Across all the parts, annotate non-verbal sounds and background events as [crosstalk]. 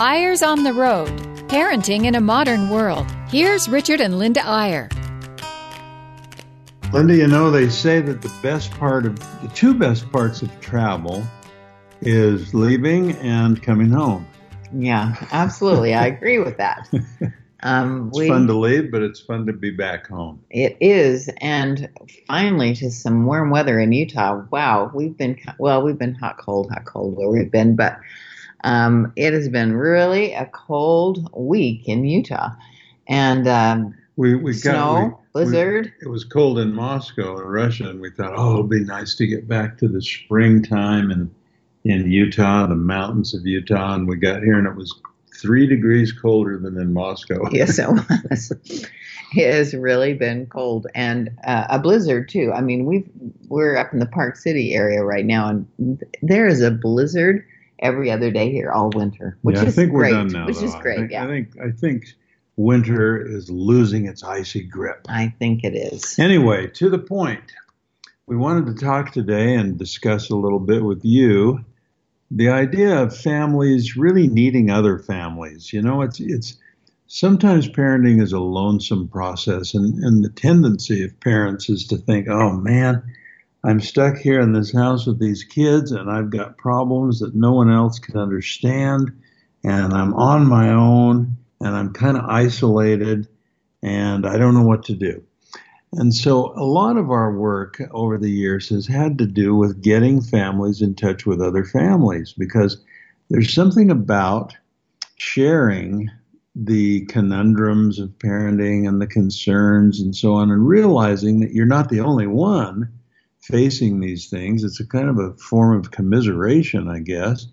Eyres on the Road Parenting in a Modern World. Here's Richard and Linda Eyre. Linda, you know, they say that the best part of the two best parts of travel is leaving and coming home. Yeah, absolutely. I agree with that. [laughs] Um, it's we, fun to leave, but it's fun to be back home. It is, and finally to some warm weather in Utah. Wow, we've been well, we've been hot, cold, hot, cold where we've been, but um, it has been really a cold week in Utah, and um, we we snow, got we, blizzard. We, it was cold in Moscow in Russia, and we thought, oh, it'll be nice to get back to the springtime and in Utah, the mountains of Utah, and we got here and it was three degrees colder than in Moscow. [laughs] yes, it [laughs] was. it has really been cold and uh, a blizzard too. I mean, we we're up in the Park City area right now, and there is a blizzard every other day here all winter, which yeah, is I think great. We're done now, which though. is great. I think, yeah, I think I think winter is losing its icy grip. I think it is. Anyway, to the point. We wanted to talk today and discuss a little bit with you the idea of families really needing other families. You know, it's it's sometimes parenting is a lonesome process, and and the tendency of parents is to think, oh man. I'm stuck here in this house with these kids, and I've got problems that no one else can understand, and I'm on my own, and I'm kind of isolated, and I don't know what to do. And so a lot of our work over the years has had to do with getting families in touch with other families because there's something about sharing the conundrums of parenting and the concerns and so on and realizing that you're not the only one facing these things. It's a kind of a form of commiseration, I guess.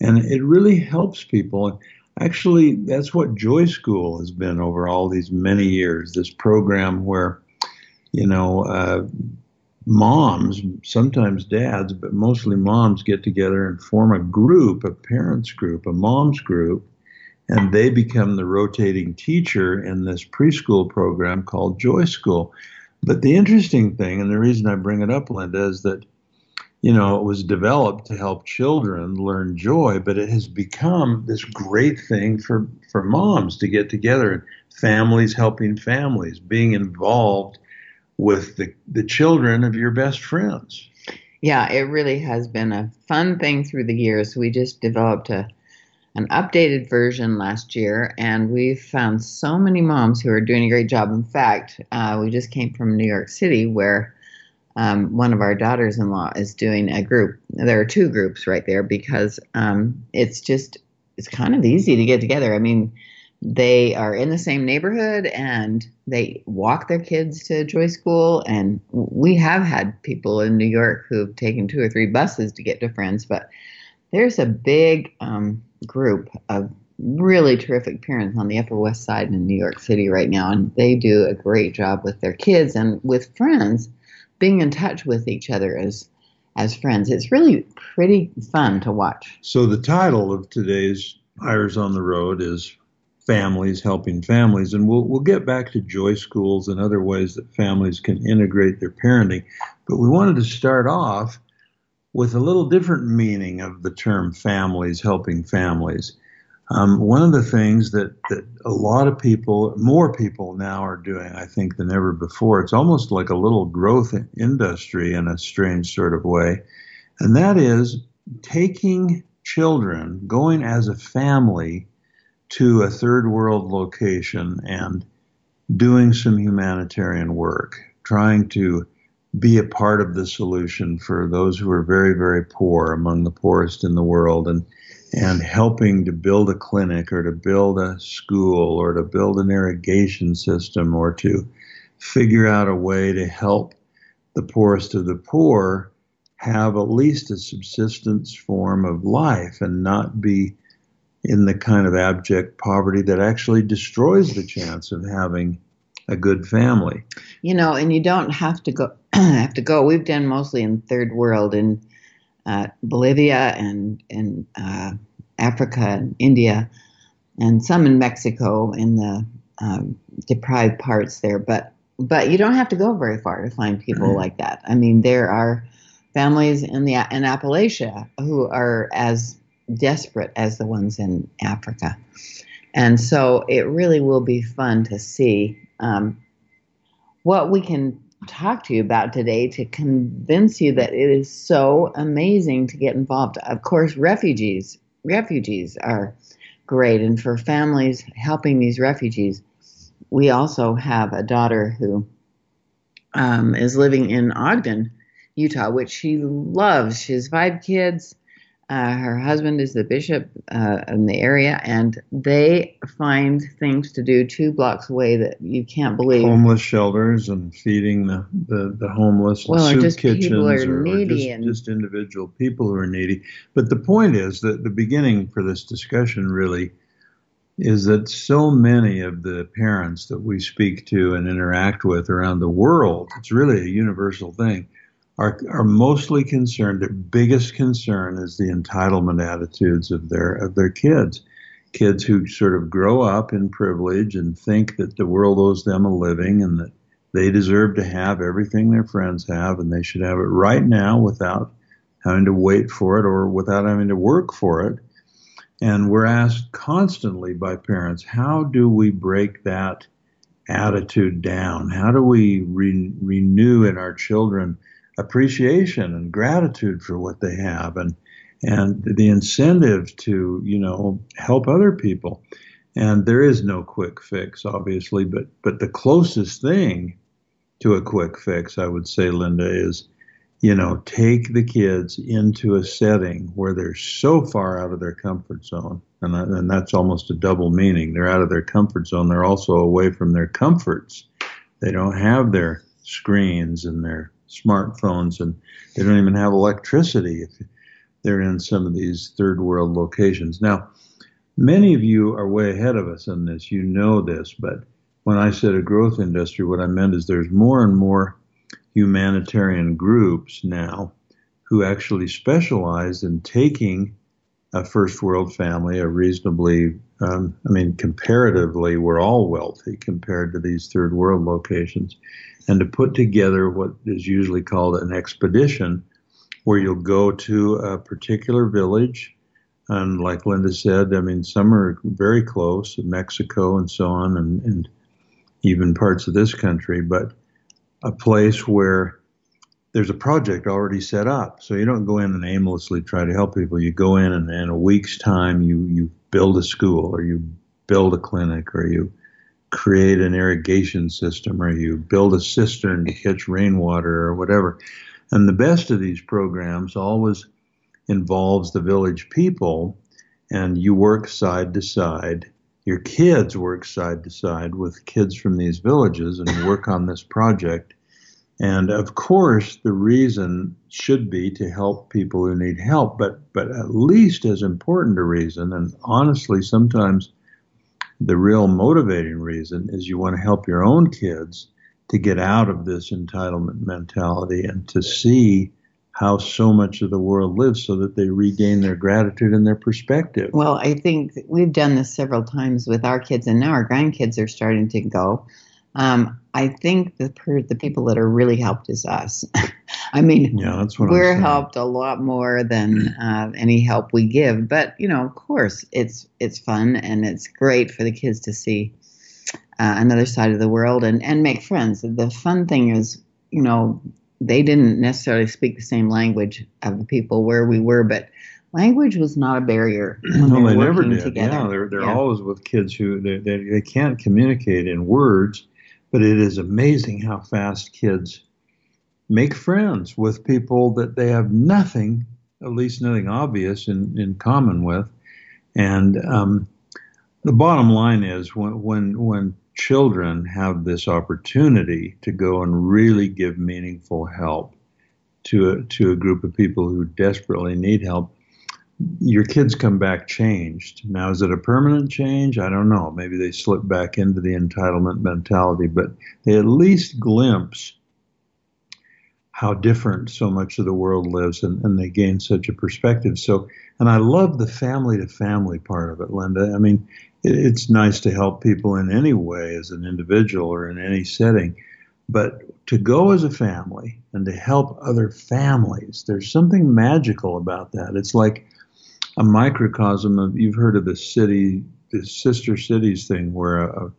And it really helps people. Actually, that's what Joy School has been over all these many years this program where you know, uh, moms, sometimes dads, but mostly moms get together and form a group, a parents group, a moms group, and they become the rotating teacher in this preschool program called Joy School. But the interesting thing, and the reason I bring it up, Linda, is that you know, it was developed to help children learn joy, but it has become this great thing for, for moms to get together and families helping families, being involved with the, the children of your best friends. Yeah, it really has been a fun thing through the years. We just developed a an updated version last year, and we've found so many moms who are doing a great job. In fact, uh, we just came from New York City where um, one of our daughters in law is doing a group. There are two groups right there because um, it's just, it's kind of easy to get together. I mean, they are in the same neighborhood and they walk their kids to Joy School. And we have had people in New York who've taken two or three buses to get to friends, but there's a big um, group of really terrific parents on the Upper West Side in New York City right now, and they do a great job with their kids and with friends, being in touch with each other as as friends. It's really pretty fun to watch. So the title of today's Eyres on the Road is families helping families. And we'll, we'll get back to joy schools and other ways that families can integrate their parenting. But we wanted to start off with a little different meaning of the term families helping families. Um, one of the things that, that a lot of people, more people now are doing, I think, than ever before, it's almost like a little growth industry in a strange sort of way. And that is taking children, going as a family to a third world location and doing some humanitarian work, trying to be a part of the solution for those who are very, very poor, among the poorest in the world, and and helping to build a clinic or to build a school or to build an irrigation system or to figure out a way to help the poorest of the poor have at least a subsistence form of life and not be in the kind of abject poverty that actually destroys the chance of having a good family. You know, and you don't have to go [clears throat] have to go. We've done mostly in third world in uh, Bolivia and in uh, Africa and India, and some in Mexico in the um, deprived parts there. But but you don't have to go very far to find people mm-hmm. like that. I mean, there are families in the in Appalachia who are as desperate as the ones in Africa. And so it really will be fun to see um, what we can talk to you about today to convince you that it is so amazing to get involved. Of course, refugees refugees are great, and for families helping these refugees, we also have a daughter who um, is living in Ogden, Utah, which she loves. She has five kids. Uh, her husband is the bishop uh, in the area, and they find things to do two blocks away that you can't believe. Homeless shelters and feeding the, the, the homeless, well, soup just kitchens, people are or, or needy just, and- just individual people who are needy. But the point is that the beginning for this discussion really is that so many of the parents that we speak to and interact with around the world, it's really a universal thing, are, are mostly concerned, their biggest concern is the entitlement attitudes of their, of their kids. Kids who sort of grow up in privilege and think that the world owes them a living and that they deserve to have everything their friends have and they should have it right now without having to wait for it or without having to work for it. And we're asked constantly by parents, how do we break that attitude down? How do we re- renew in our children appreciation and gratitude for what they have and and the incentive to, you know, help other people? And there is no quick fix, obviously, but but the closest thing to a quick fix, I would say, Linda, is you know, take the kids into a setting where they're so far out of their comfort zone. And, and that's almost a double meaning. They're out of their comfort zone. They're also away from their comforts. They don't have their screens and their smartphones, and they don't even have electricity if they're in some of these third world locations. Now, many of you are way ahead of us on this. You know this, but when I said a growth industry, what I meant is there's more and more humanitarian groups now who actually specialize in taking a first world family, a reasonably, um, I mean, comparatively, we're all wealthy compared to these third world locations, and to put together what is usually called an expedition, where you'll go to a particular village. And like Linda said, I mean, some are very close, Mexico and so on, and, and even parts of this country, but a place where there's a project already set up. So you don't go in and aimlessly try to help people. You go in and in a week's time you, you build a school or you build a clinic or you create an irrigation system or you build a cistern to catch rainwater or whatever. And the best of these programs always involves the village people and you work side to side. Your kids work side to side with kids from these villages and work on this project. And of course, the reason should be to help people who need help, but, but at least as important a reason, and honestly, sometimes the real motivating reason is you want to help your own kids to get out of this entitlement mentality and to see how so much of the world lives so that they regain their gratitude and their perspective. Well, I think we've done this several times with our kids, and now our grandkids are starting to go. Um, I think the the people that are really helped is us. [laughs] I mean, Yeah, that's what we're helped a lot more than uh, any help we give. But you know, of course, it's it's fun and it's great for the kids to see uh, another side of the world and and make friends. The fun thing is, you know, they didn't necessarily speak the same language of the people where we were, but language was not a barrier [clears throat] No, they they never did. together. Yeah, they're they're Yeah. always with kids who they, they they can't communicate in words, but it is amazing how fast kids make friends with people that they have nothing, at least nothing obvious in in common with, and um, the bottom line is when when when children have this opportunity to go and really give meaningful help to a, to a group of people who desperately need help your kids come back changed. Now, is it a permanent change? I don't know. Maybe they slip back into the entitlement mentality, but they at least glimpse how different so much of the world lives and, and they gain such a perspective. So, and I love the family to family part of it, Linda. I mean, it, it's nice to help people in any way as an individual or in any setting, but to go as a family and to help other families, there's something magical about that. It's like, a microcosm of you've heard of the city, the sister cities thing, where a, a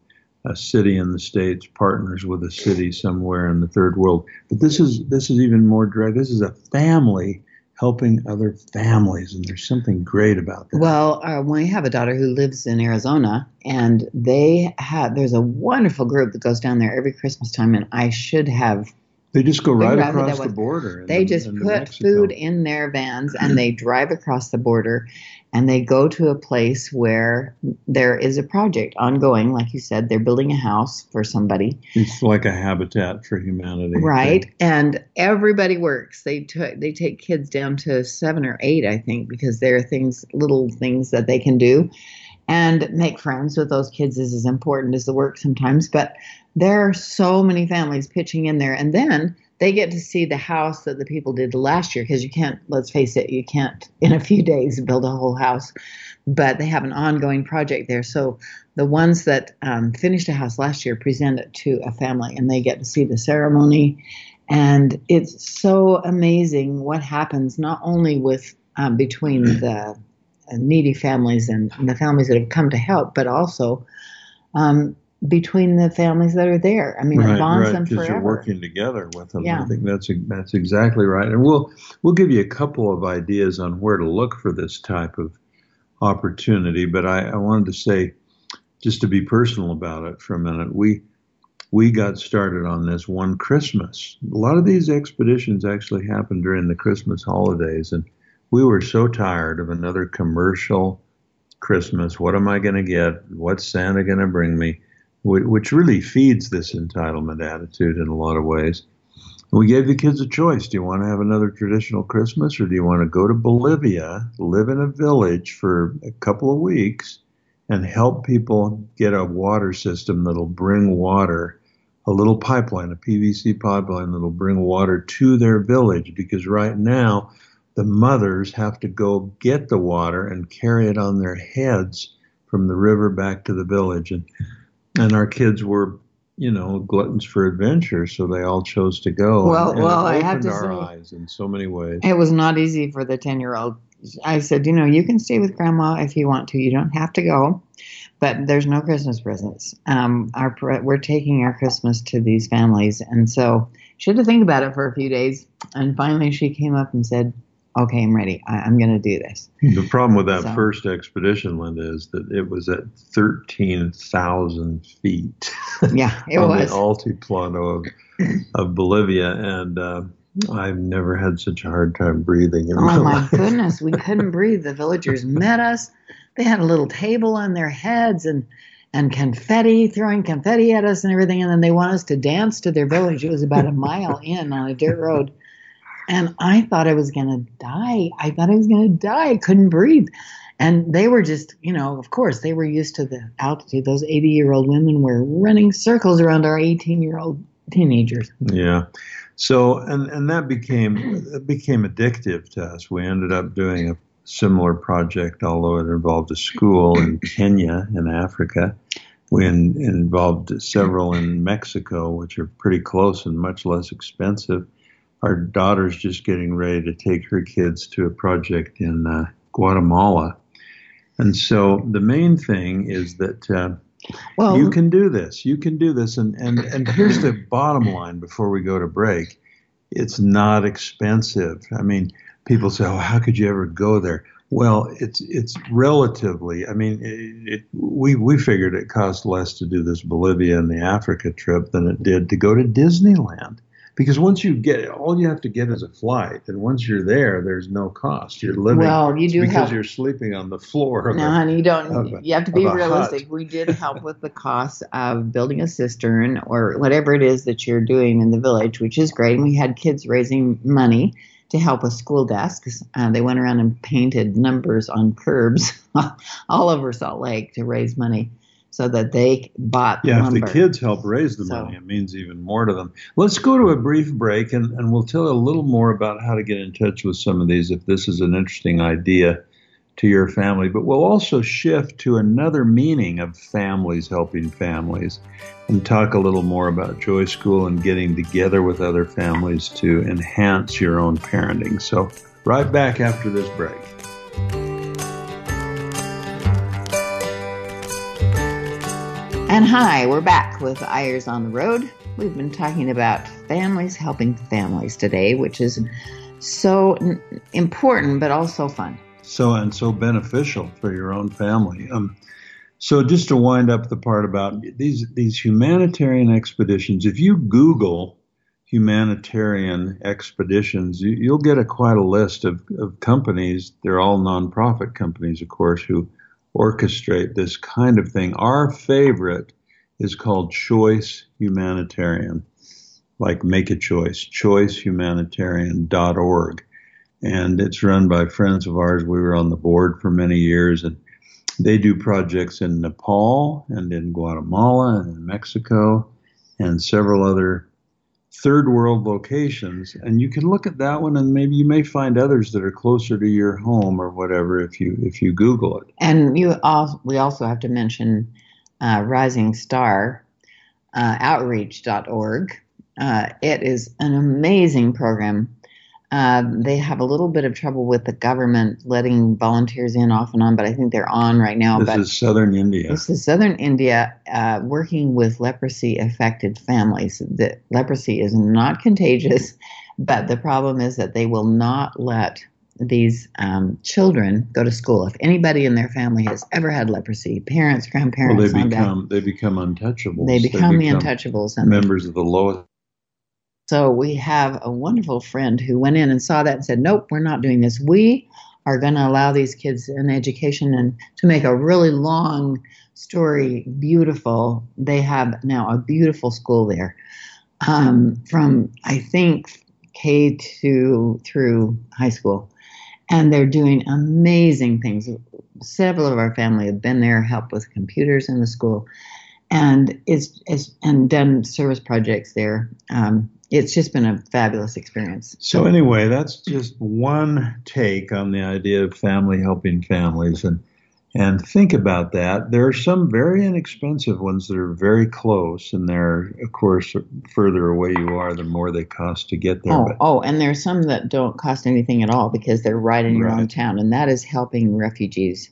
city in the states partners with a city somewhere in the third world. But this is this is even more direct. This is a family helping other families, and there's something great about that. Well, uh, we have a daughter who lives in Arizona, and they have there's a wonderful group that goes down there every Christmas time, and I should have. They just go right across the border. They just put food in their vans and they drive across the border and they go to a place where there is a project ongoing. Like you said, they're building a house for somebody. It's like a habitat for humanity, right? Thing. And everybody works. They t- they take kids down to seven or eight, I think, because there are things, little things that they can do, and make friends with those kids is as important as the work sometimes. But there are so many families pitching in there, and then they get to see the house that the people did last year because you can't let's face it you can't in a few [laughs] days build a whole house but they have an ongoing project there. So the ones that um, finished a house last year present it to a family and they get to see the ceremony. And it's so amazing what happens not only with um, between the needy families and the families that have come to help but also um, between the families that are there. I mean, right, it bonds right, them forever. you're working together with them. Yeah. I think that's that's exactly right. And we'll we'll give you a couple of ideas on where to look for this type of opportunity. But I, I wanted to say, just to be personal about it for a minute, we we got started on this one Christmas. A lot of these expeditions actually happen during the Christmas holidays, and we were so tired of another commercial Christmas. What am I going to get? What's Santa going to bring me? which really feeds this entitlement attitude in a lot of ways. We gave the kids a choice. Do you want to have another traditional Christmas or do you want to go to Bolivia, live in a village for a couple of weeks, and help people get a water system that'll bring water, a little pipeline, a PVC pipeline that'll bring water to their village? Because right now, the mothers have to go get the water and carry it on their heads from the river back to the village. And and our kids were you know gluttons for adventure so they all chose to go. Well and, well i have to our say eyes in so many ways. it was not easy for the 10 year old i said you know you can stay with grandma if you want to. You don't have to go but there's no christmas presents. Um, our we're taking our christmas to these families. And so she had to think about it for a few days and finally she came up and said okay, I'm ready. I, am going to do this. The problem with that so, first expedition, Linda, is that it was at 13,000 feet. Yeah, [laughs] it on was. the altiplano of, of Bolivia. And uh, I've never had such a hard time breathing. oh, my, life. Oh my goodness. We [laughs] couldn't breathe. The villagers met us. They had a little table on their heads and and confetti, throwing confetti at us and everything. And then they want us to dance to their village. It was about a mile in on a dirt road. And I thought I was going to die. I thought I was going to die. I couldn't breathe. And they were just, you know, of course, they were used to the altitude. Those 80 year old women were running circles around our 18 year old teenagers. Yeah. So, and, and that became, it became addictive to us. We ended up doing a similar project, although it involved a school in Kenya in Africa. We in, involved several in Mexico, which are pretty close and much less expensive our daughter's just getting ready to take her kids to a project in uh, Guatemala. And so the main thing is that uh, well, you can do this. You can do this. And, and, and here's the bottom line before we go to break it's not expensive. I mean, people say, oh, how could you ever go there? Well, it's it's relatively. I mean, it, it, we we figured it cost less to do this Bolivia and the Africa trip than it did to go to Disneyland because once you get it, all you have to get is a flight, and once you're there, there's no cost. You're living. Well, you do because have, you're sleeping on the floor. no, honey, you don't. A, you have to be realistic. Hut. We did help with the cost of building a cistern or whatever it is that you're doing in the village, which is great. And we had kids raising money to help with school desks. Uh, they went around and painted numbers on curbs [laughs] all over Salt Lake to raise money so that they bought yeah lumber. if the kids help raise the so. money it means even more to them let's go to a brief break and, and we'll tell a little more about how to get in touch with some of these if this is an interesting idea to your family but we'll also shift to another meaning of families helping families and talk a little more about joy school and getting together with other families to enhance your own parenting so right back after this break And hi, we're back with Eyres on the Road. We've been talking about families helping families today, which is so important but also fun. So and so beneficial for your own family. Um, so just to wind up the part about these these humanitarian expeditions, if you Google humanitarian expeditions, you, will get a quite a list of, of companies. They're all nonprofit companies, of course, who orchestrate this kind of thing. Our favorite is called Choice Humanitarian, like make a choice, choicehumanitarian.org. And it's run by friends of ours. We were on the board for many years and they do projects in Nepal and in Guatemala and in Mexico and several other third world locations and you can look at that one and maybe you may find others that are closer to your home or whatever if you if you google it. And you also we also have to mention uh, rising star uh, outreach.org uh, it is an amazing program uh, they have a little bit of trouble with the government letting volunteers in off and on, but I think they're on right now. This but is Southern India. This is Southern India uh, working with leprosy affected families. The leprosy is not contagious, but the problem is that they will not let these um, children go to school. If anybody in their family has ever had leprosy, parents, grandparents, well, they become they become untouchables. They become, they become the untouchables and members of the lowest so we have a wonderful friend who went in and saw that and said, "Nope, we're not doing this. We are going to allow these kids an education." And to make a really long story beautiful, they have now a beautiful school there, um, from I think K to through high school, and they're doing amazing things. Several of our family have been there, helped with computers in the school, and it's, it's and done service projects there. Um, it's just been a fabulous experience. So anyway, that's just one take on the idea of family helping families and and think about that. There are some very inexpensive ones that are very close, and they're, of course, further away you are, the more they cost to get there. Oh, but, oh, and there's some that don't cost anything at all because they're right in your right. own town, and that is helping refugees,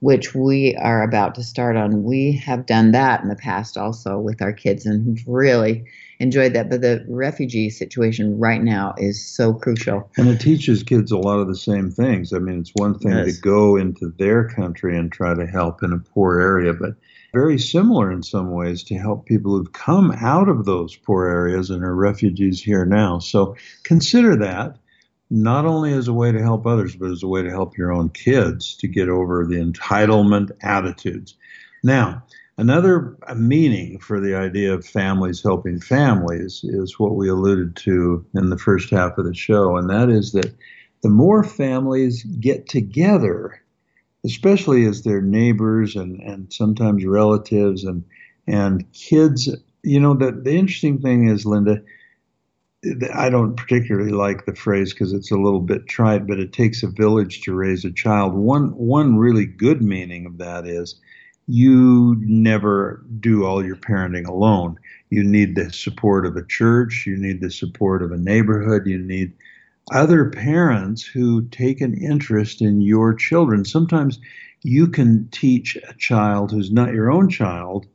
which we are about to start on. We have done that in the past also with our kids, and really enjoyed that. But the refugee situation right now is so crucial. And it teaches kids a lot of the same things. I mean, it's one thing yes. to go into their country and try to help in a poor area, but very similar in some ways to help people who've come out of those poor areas and are refugees here now. So consider that not only as a way to help others, but as a way to help your own kids to get over the entitlement attitudes. Now, Another meaning for the idea of families helping families is what we alluded to in the first half of the show, and that is that the more families get together, especially as their neighbors and, and sometimes relatives and and kids, you know, the, the interesting thing is, Linda, I don't particularly like the phrase because it's a little bit trite, but it takes a village to raise a child. One one really good meaning of that is you never do all your parenting alone. You need the support of a church, you need the support of a neighborhood, you need other parents who take an interest in your children. Sometimes you can teach a child who's not your own child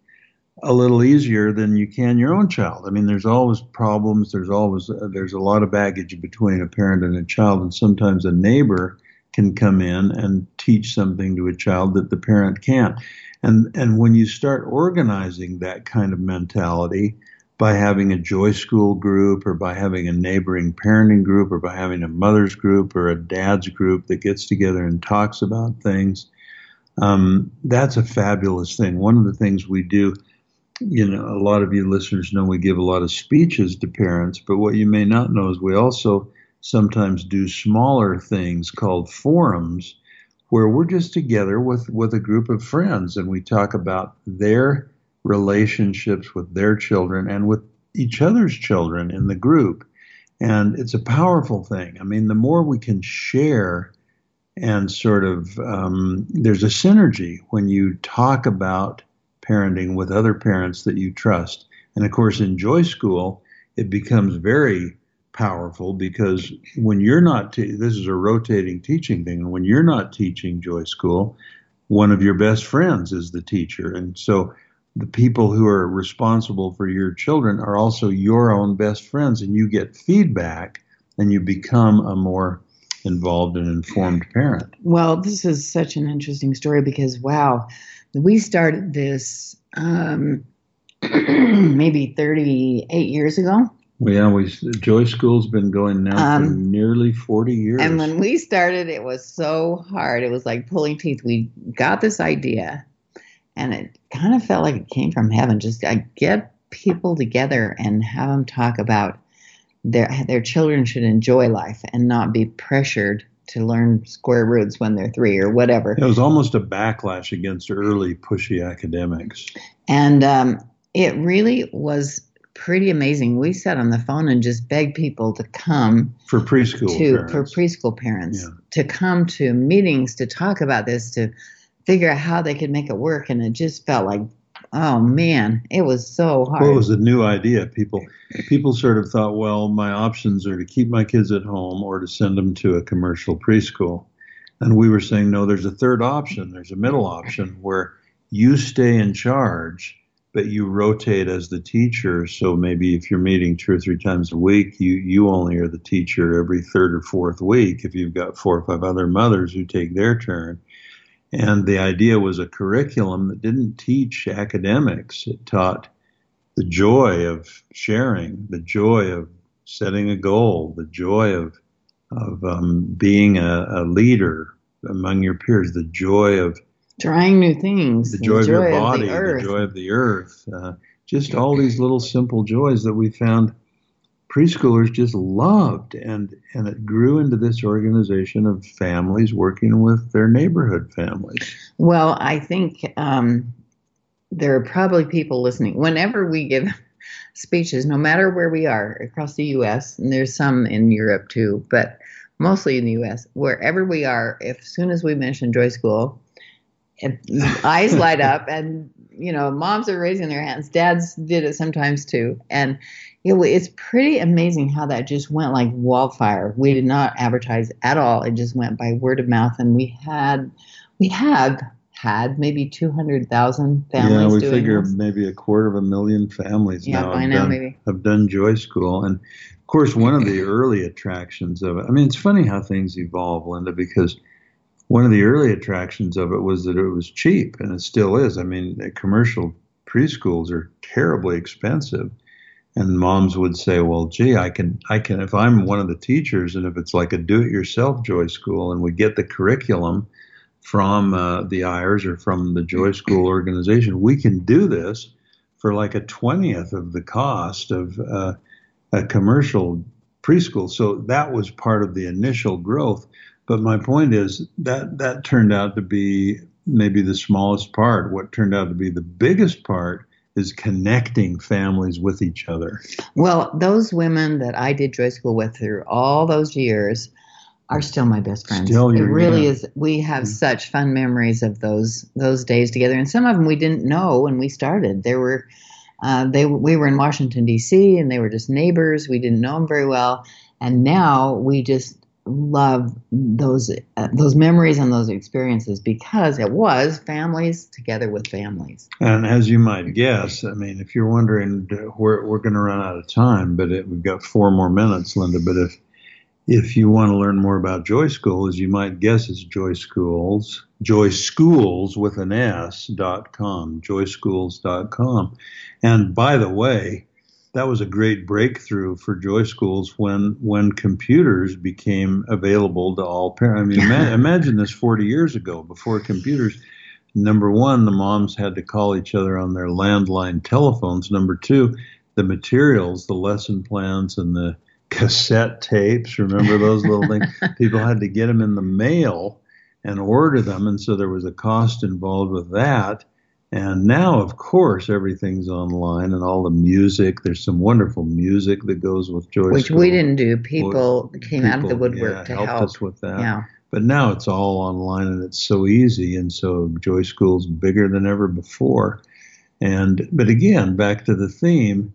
a little easier than you can your own child. I mean, there's always problems. There's always uh, there's a lot of baggage between a parent and a child, and sometimes a neighbor can come in and teach something to a child that the parent can't. And, and when you start organizing that kind of mentality by having a joy school group or by having a neighboring parenting group or by having a mother's group or a dad's group that gets together and talks about things, um, that's a fabulous thing. One of the things we do, you know, a lot of you listeners know we give a lot of speeches to parents, but what you may not know is we also sometimes do smaller things called forums where we're just together with, with a group of friends and we talk about their relationships with their children and with each other's children in the group. And it's a powerful thing. I mean, the more we can share and sort of, um, there's a synergy when you talk about parenting with other parents that you trust. And of course, in Joy School, it becomes very powerful because when you're not, te- this is a rotating teaching thing, and when you're not teaching Joy School, one of your best friends is the teacher. And so the people who are responsible for your children are also your own best friends, and you get feedback and you become a more involved and informed parent. Well, this is such an interesting story because, wow, we started this um, [clears throat] maybe 38 years ago. Yeah, we Joy School's been going now um, for nearly 40 years. And when we started, it was so hard. It was like pulling teeth. We got this idea, and it kind of felt like it came from heaven. Just I get people together and have them talk about their their children should enjoy life and not be pressured to learn square roots when they're three or whatever. It was almost a backlash against early pushy academics. And um, it really was pretty amazing. We sat on the phone and just begged people to come for preschool to parents. for preschool parents yeah. to come to meetings to talk about this to figure out how they could make it work. And it just felt like oh man, it was so hard. Well, it was a new idea. People people sort of thought, well, my options are to keep my kids at home or to send them to a commercial preschool. And we were saying, no, there's a third option. There's a middle option where you stay in charge, but you rotate as the teacher. So maybe if you're meeting two or three times a week, you, you only are the teacher every third or fourth week. If you've got four or five other mothers who take their turn, and the idea was a curriculum that didn't teach academics. It taught the joy of sharing, the joy of setting a goal, the joy of of um, being a, a, leader among your peers, the joy of trying new things, the joy, the joy of your body, the, the, joy of the earth. Uh, just all these little simple joys that we found preschoolers just loved and and it grew into this organization of families working with their neighborhood families. Well i think um, there are probably people listening. Whenever we give speeches no matter where we are across the us and there's some in europe too but mostly in the us wherever we are if as soon as we mention joy school [laughs] eyes light up and you know moms are raising their hands. Dads did it sometimes too. And it, it's pretty amazing how that just went like wildfire. We did not advertise at all. It just went by word of mouth, and we had we had had maybe two hundred thousand families. Yeah, we figure this. maybe a quarter of a million families yeah, now, have, now done, maybe. have done Joy School, and of course, one of the [clears throat] early attractions of it. I mean, it's funny how things evolve, Linda, because one of the early attractions of it was that it was cheap, and it still is. I mean, commercial preschools are terribly expensive and moms would say, "Well, gee, I can, I can, if I'm one of the teachers, and if it's like a do-it-yourself Joy School, and we get the curriculum from uh, the Eyres or from the Joy School organization, we can do this for like a twentieth of the cost of uh, a commercial preschool." So that was part of the initial growth. But my point is that that turned out to be maybe the smallest part. What turned out to be the biggest part is connecting families with each other. Well, those women that I did Joy School with through all those years are still my best friends. Still, it really is. We have mm-hmm. such fun memories of those those days together, and some of them we didn't know when we started. There were. Uh, they we were in Washington D.C. and they were just neighbors. We didn't know them very well, and now we just love those uh, those memories and those experiences because it was families together with families. And as you might guess, I mean, if you're wondering, we're we're going to run out of time, but it, we've got four more minutes, Linda. But if if you want to learn more about Joy School, as you might guess, it's Joy Schools, Joy Schools with an S dot com, joyschools dot com. And by the way, that was a great breakthrough for Joy Schools when when computers became available to all parents. I mean, ima- [laughs] imagine this 40 years ago, before computers. Number one, the moms had to call each other on their landline telephones. Number two, the materials, the lesson plans, and the cassette tapes. Remember those little things? [laughs] People had to get them in the mail and order them, and so there was a cost involved with that. And now, of course, everything's online and all the music. There's some wonderful music that goes with Joy School. Which School. we didn't do. People well, came people, out of the woodwork yeah, to helped help. us with that. Yeah. But now it's all online and it's so easy. And so Joy School's bigger than ever before. And, but again, back to the theme,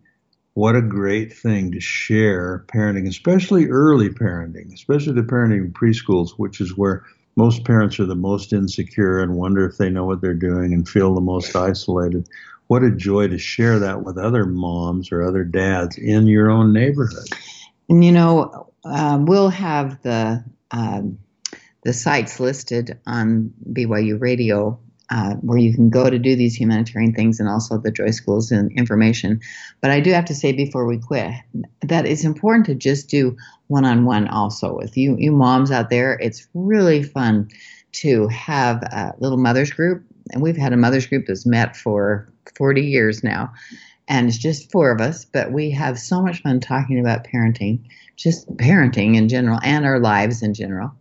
what a great thing to share parenting, especially early parenting, especially the parenting in preschools, which is where most parents are the most insecure and wonder if they know what they're doing and feel the most isolated. What a joy to share that with other moms or other dads in your own neighborhood. And you know, um, we'll have the um, the sites listed on BYU Radio uh, where you can go to do these humanitarian things and also the Joy Schools and information. But I do have to say before we quit that it's important to just do one on one also with you, you moms out there. It's really fun to have a little mothers group. And we've had a mothers group that's met for 40 years now. And it's just four of us, but we have so much fun talking about parenting, just parenting in general and our lives in general.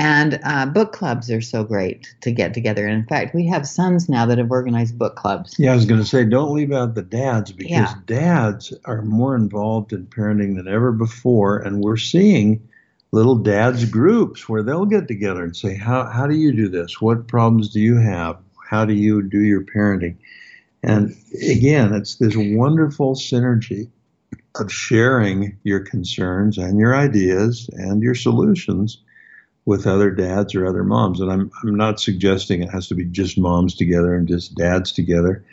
And uh, book clubs are so great to get together. And in fact, we have sons now that have organized book clubs. Yeah, I was going to say, don't leave out the dads because yeah. dads are more involved in parenting than ever before. And we're seeing little dads groups where they'll get together and say, how, how do you do this? What problems do you have? How do you do your parenting? And again, it's this wonderful synergy of sharing your concerns and your ideas and your solutions with other dads or other moms. And I'm, I'm not suggesting it has to be just moms together and just dads together.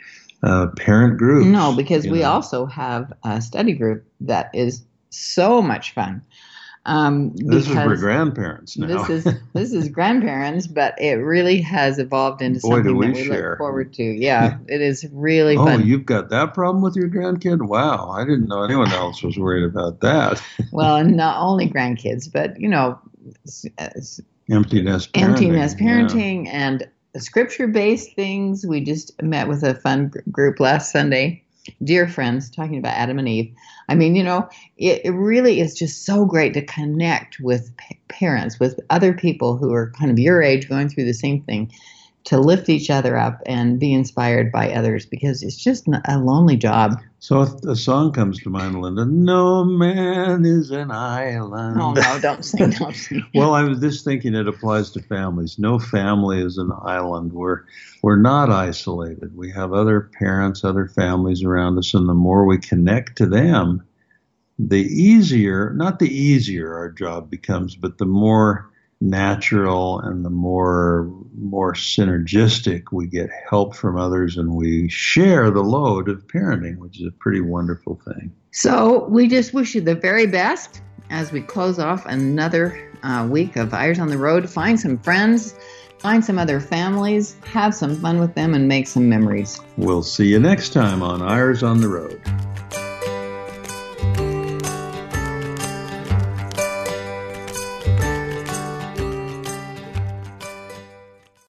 Uh, parent groups. No, because we know. also have a study group that is so much fun. Um, this is for grandparents now. This is [laughs] this is grandparents, but it really has evolved into Boy, something we that we share. look forward to. Yeah, [laughs] it is really oh, fun. you've got that problem with your grandkid? Wow, I didn't know anyone else was worried about that. well, [laughs] not only grandkids, but you know, empty nest parenting, empty nest parenting yeah. and scripture based things. We just met with a fun group last Sunday, dear friends, talking about Adam and Eve. I mean, you know, it, it really is just so great to connect with p- parents, with other people who are kind of your age going through the same thing to lift each other up and be inspired by others because it's just a lonely job. So a song comes to mind, Linda. No man is an island. Oh no, don't sing, don't sing. well, I was just thinking it applies to families. No family is an island. We're we're not isolated. We have other parents, other families around us, and the more we connect to them, the easier, not the easier our job becomes, but the more natural and the more more synergistic we get help from others and we share the load of parenting which is a pretty wonderful thing. So we just wish you the very best as we close off another uh, week of eyres on the road. Find some friends find some other families have some fun with them and make some memories. We'll see you next time on eyres on the road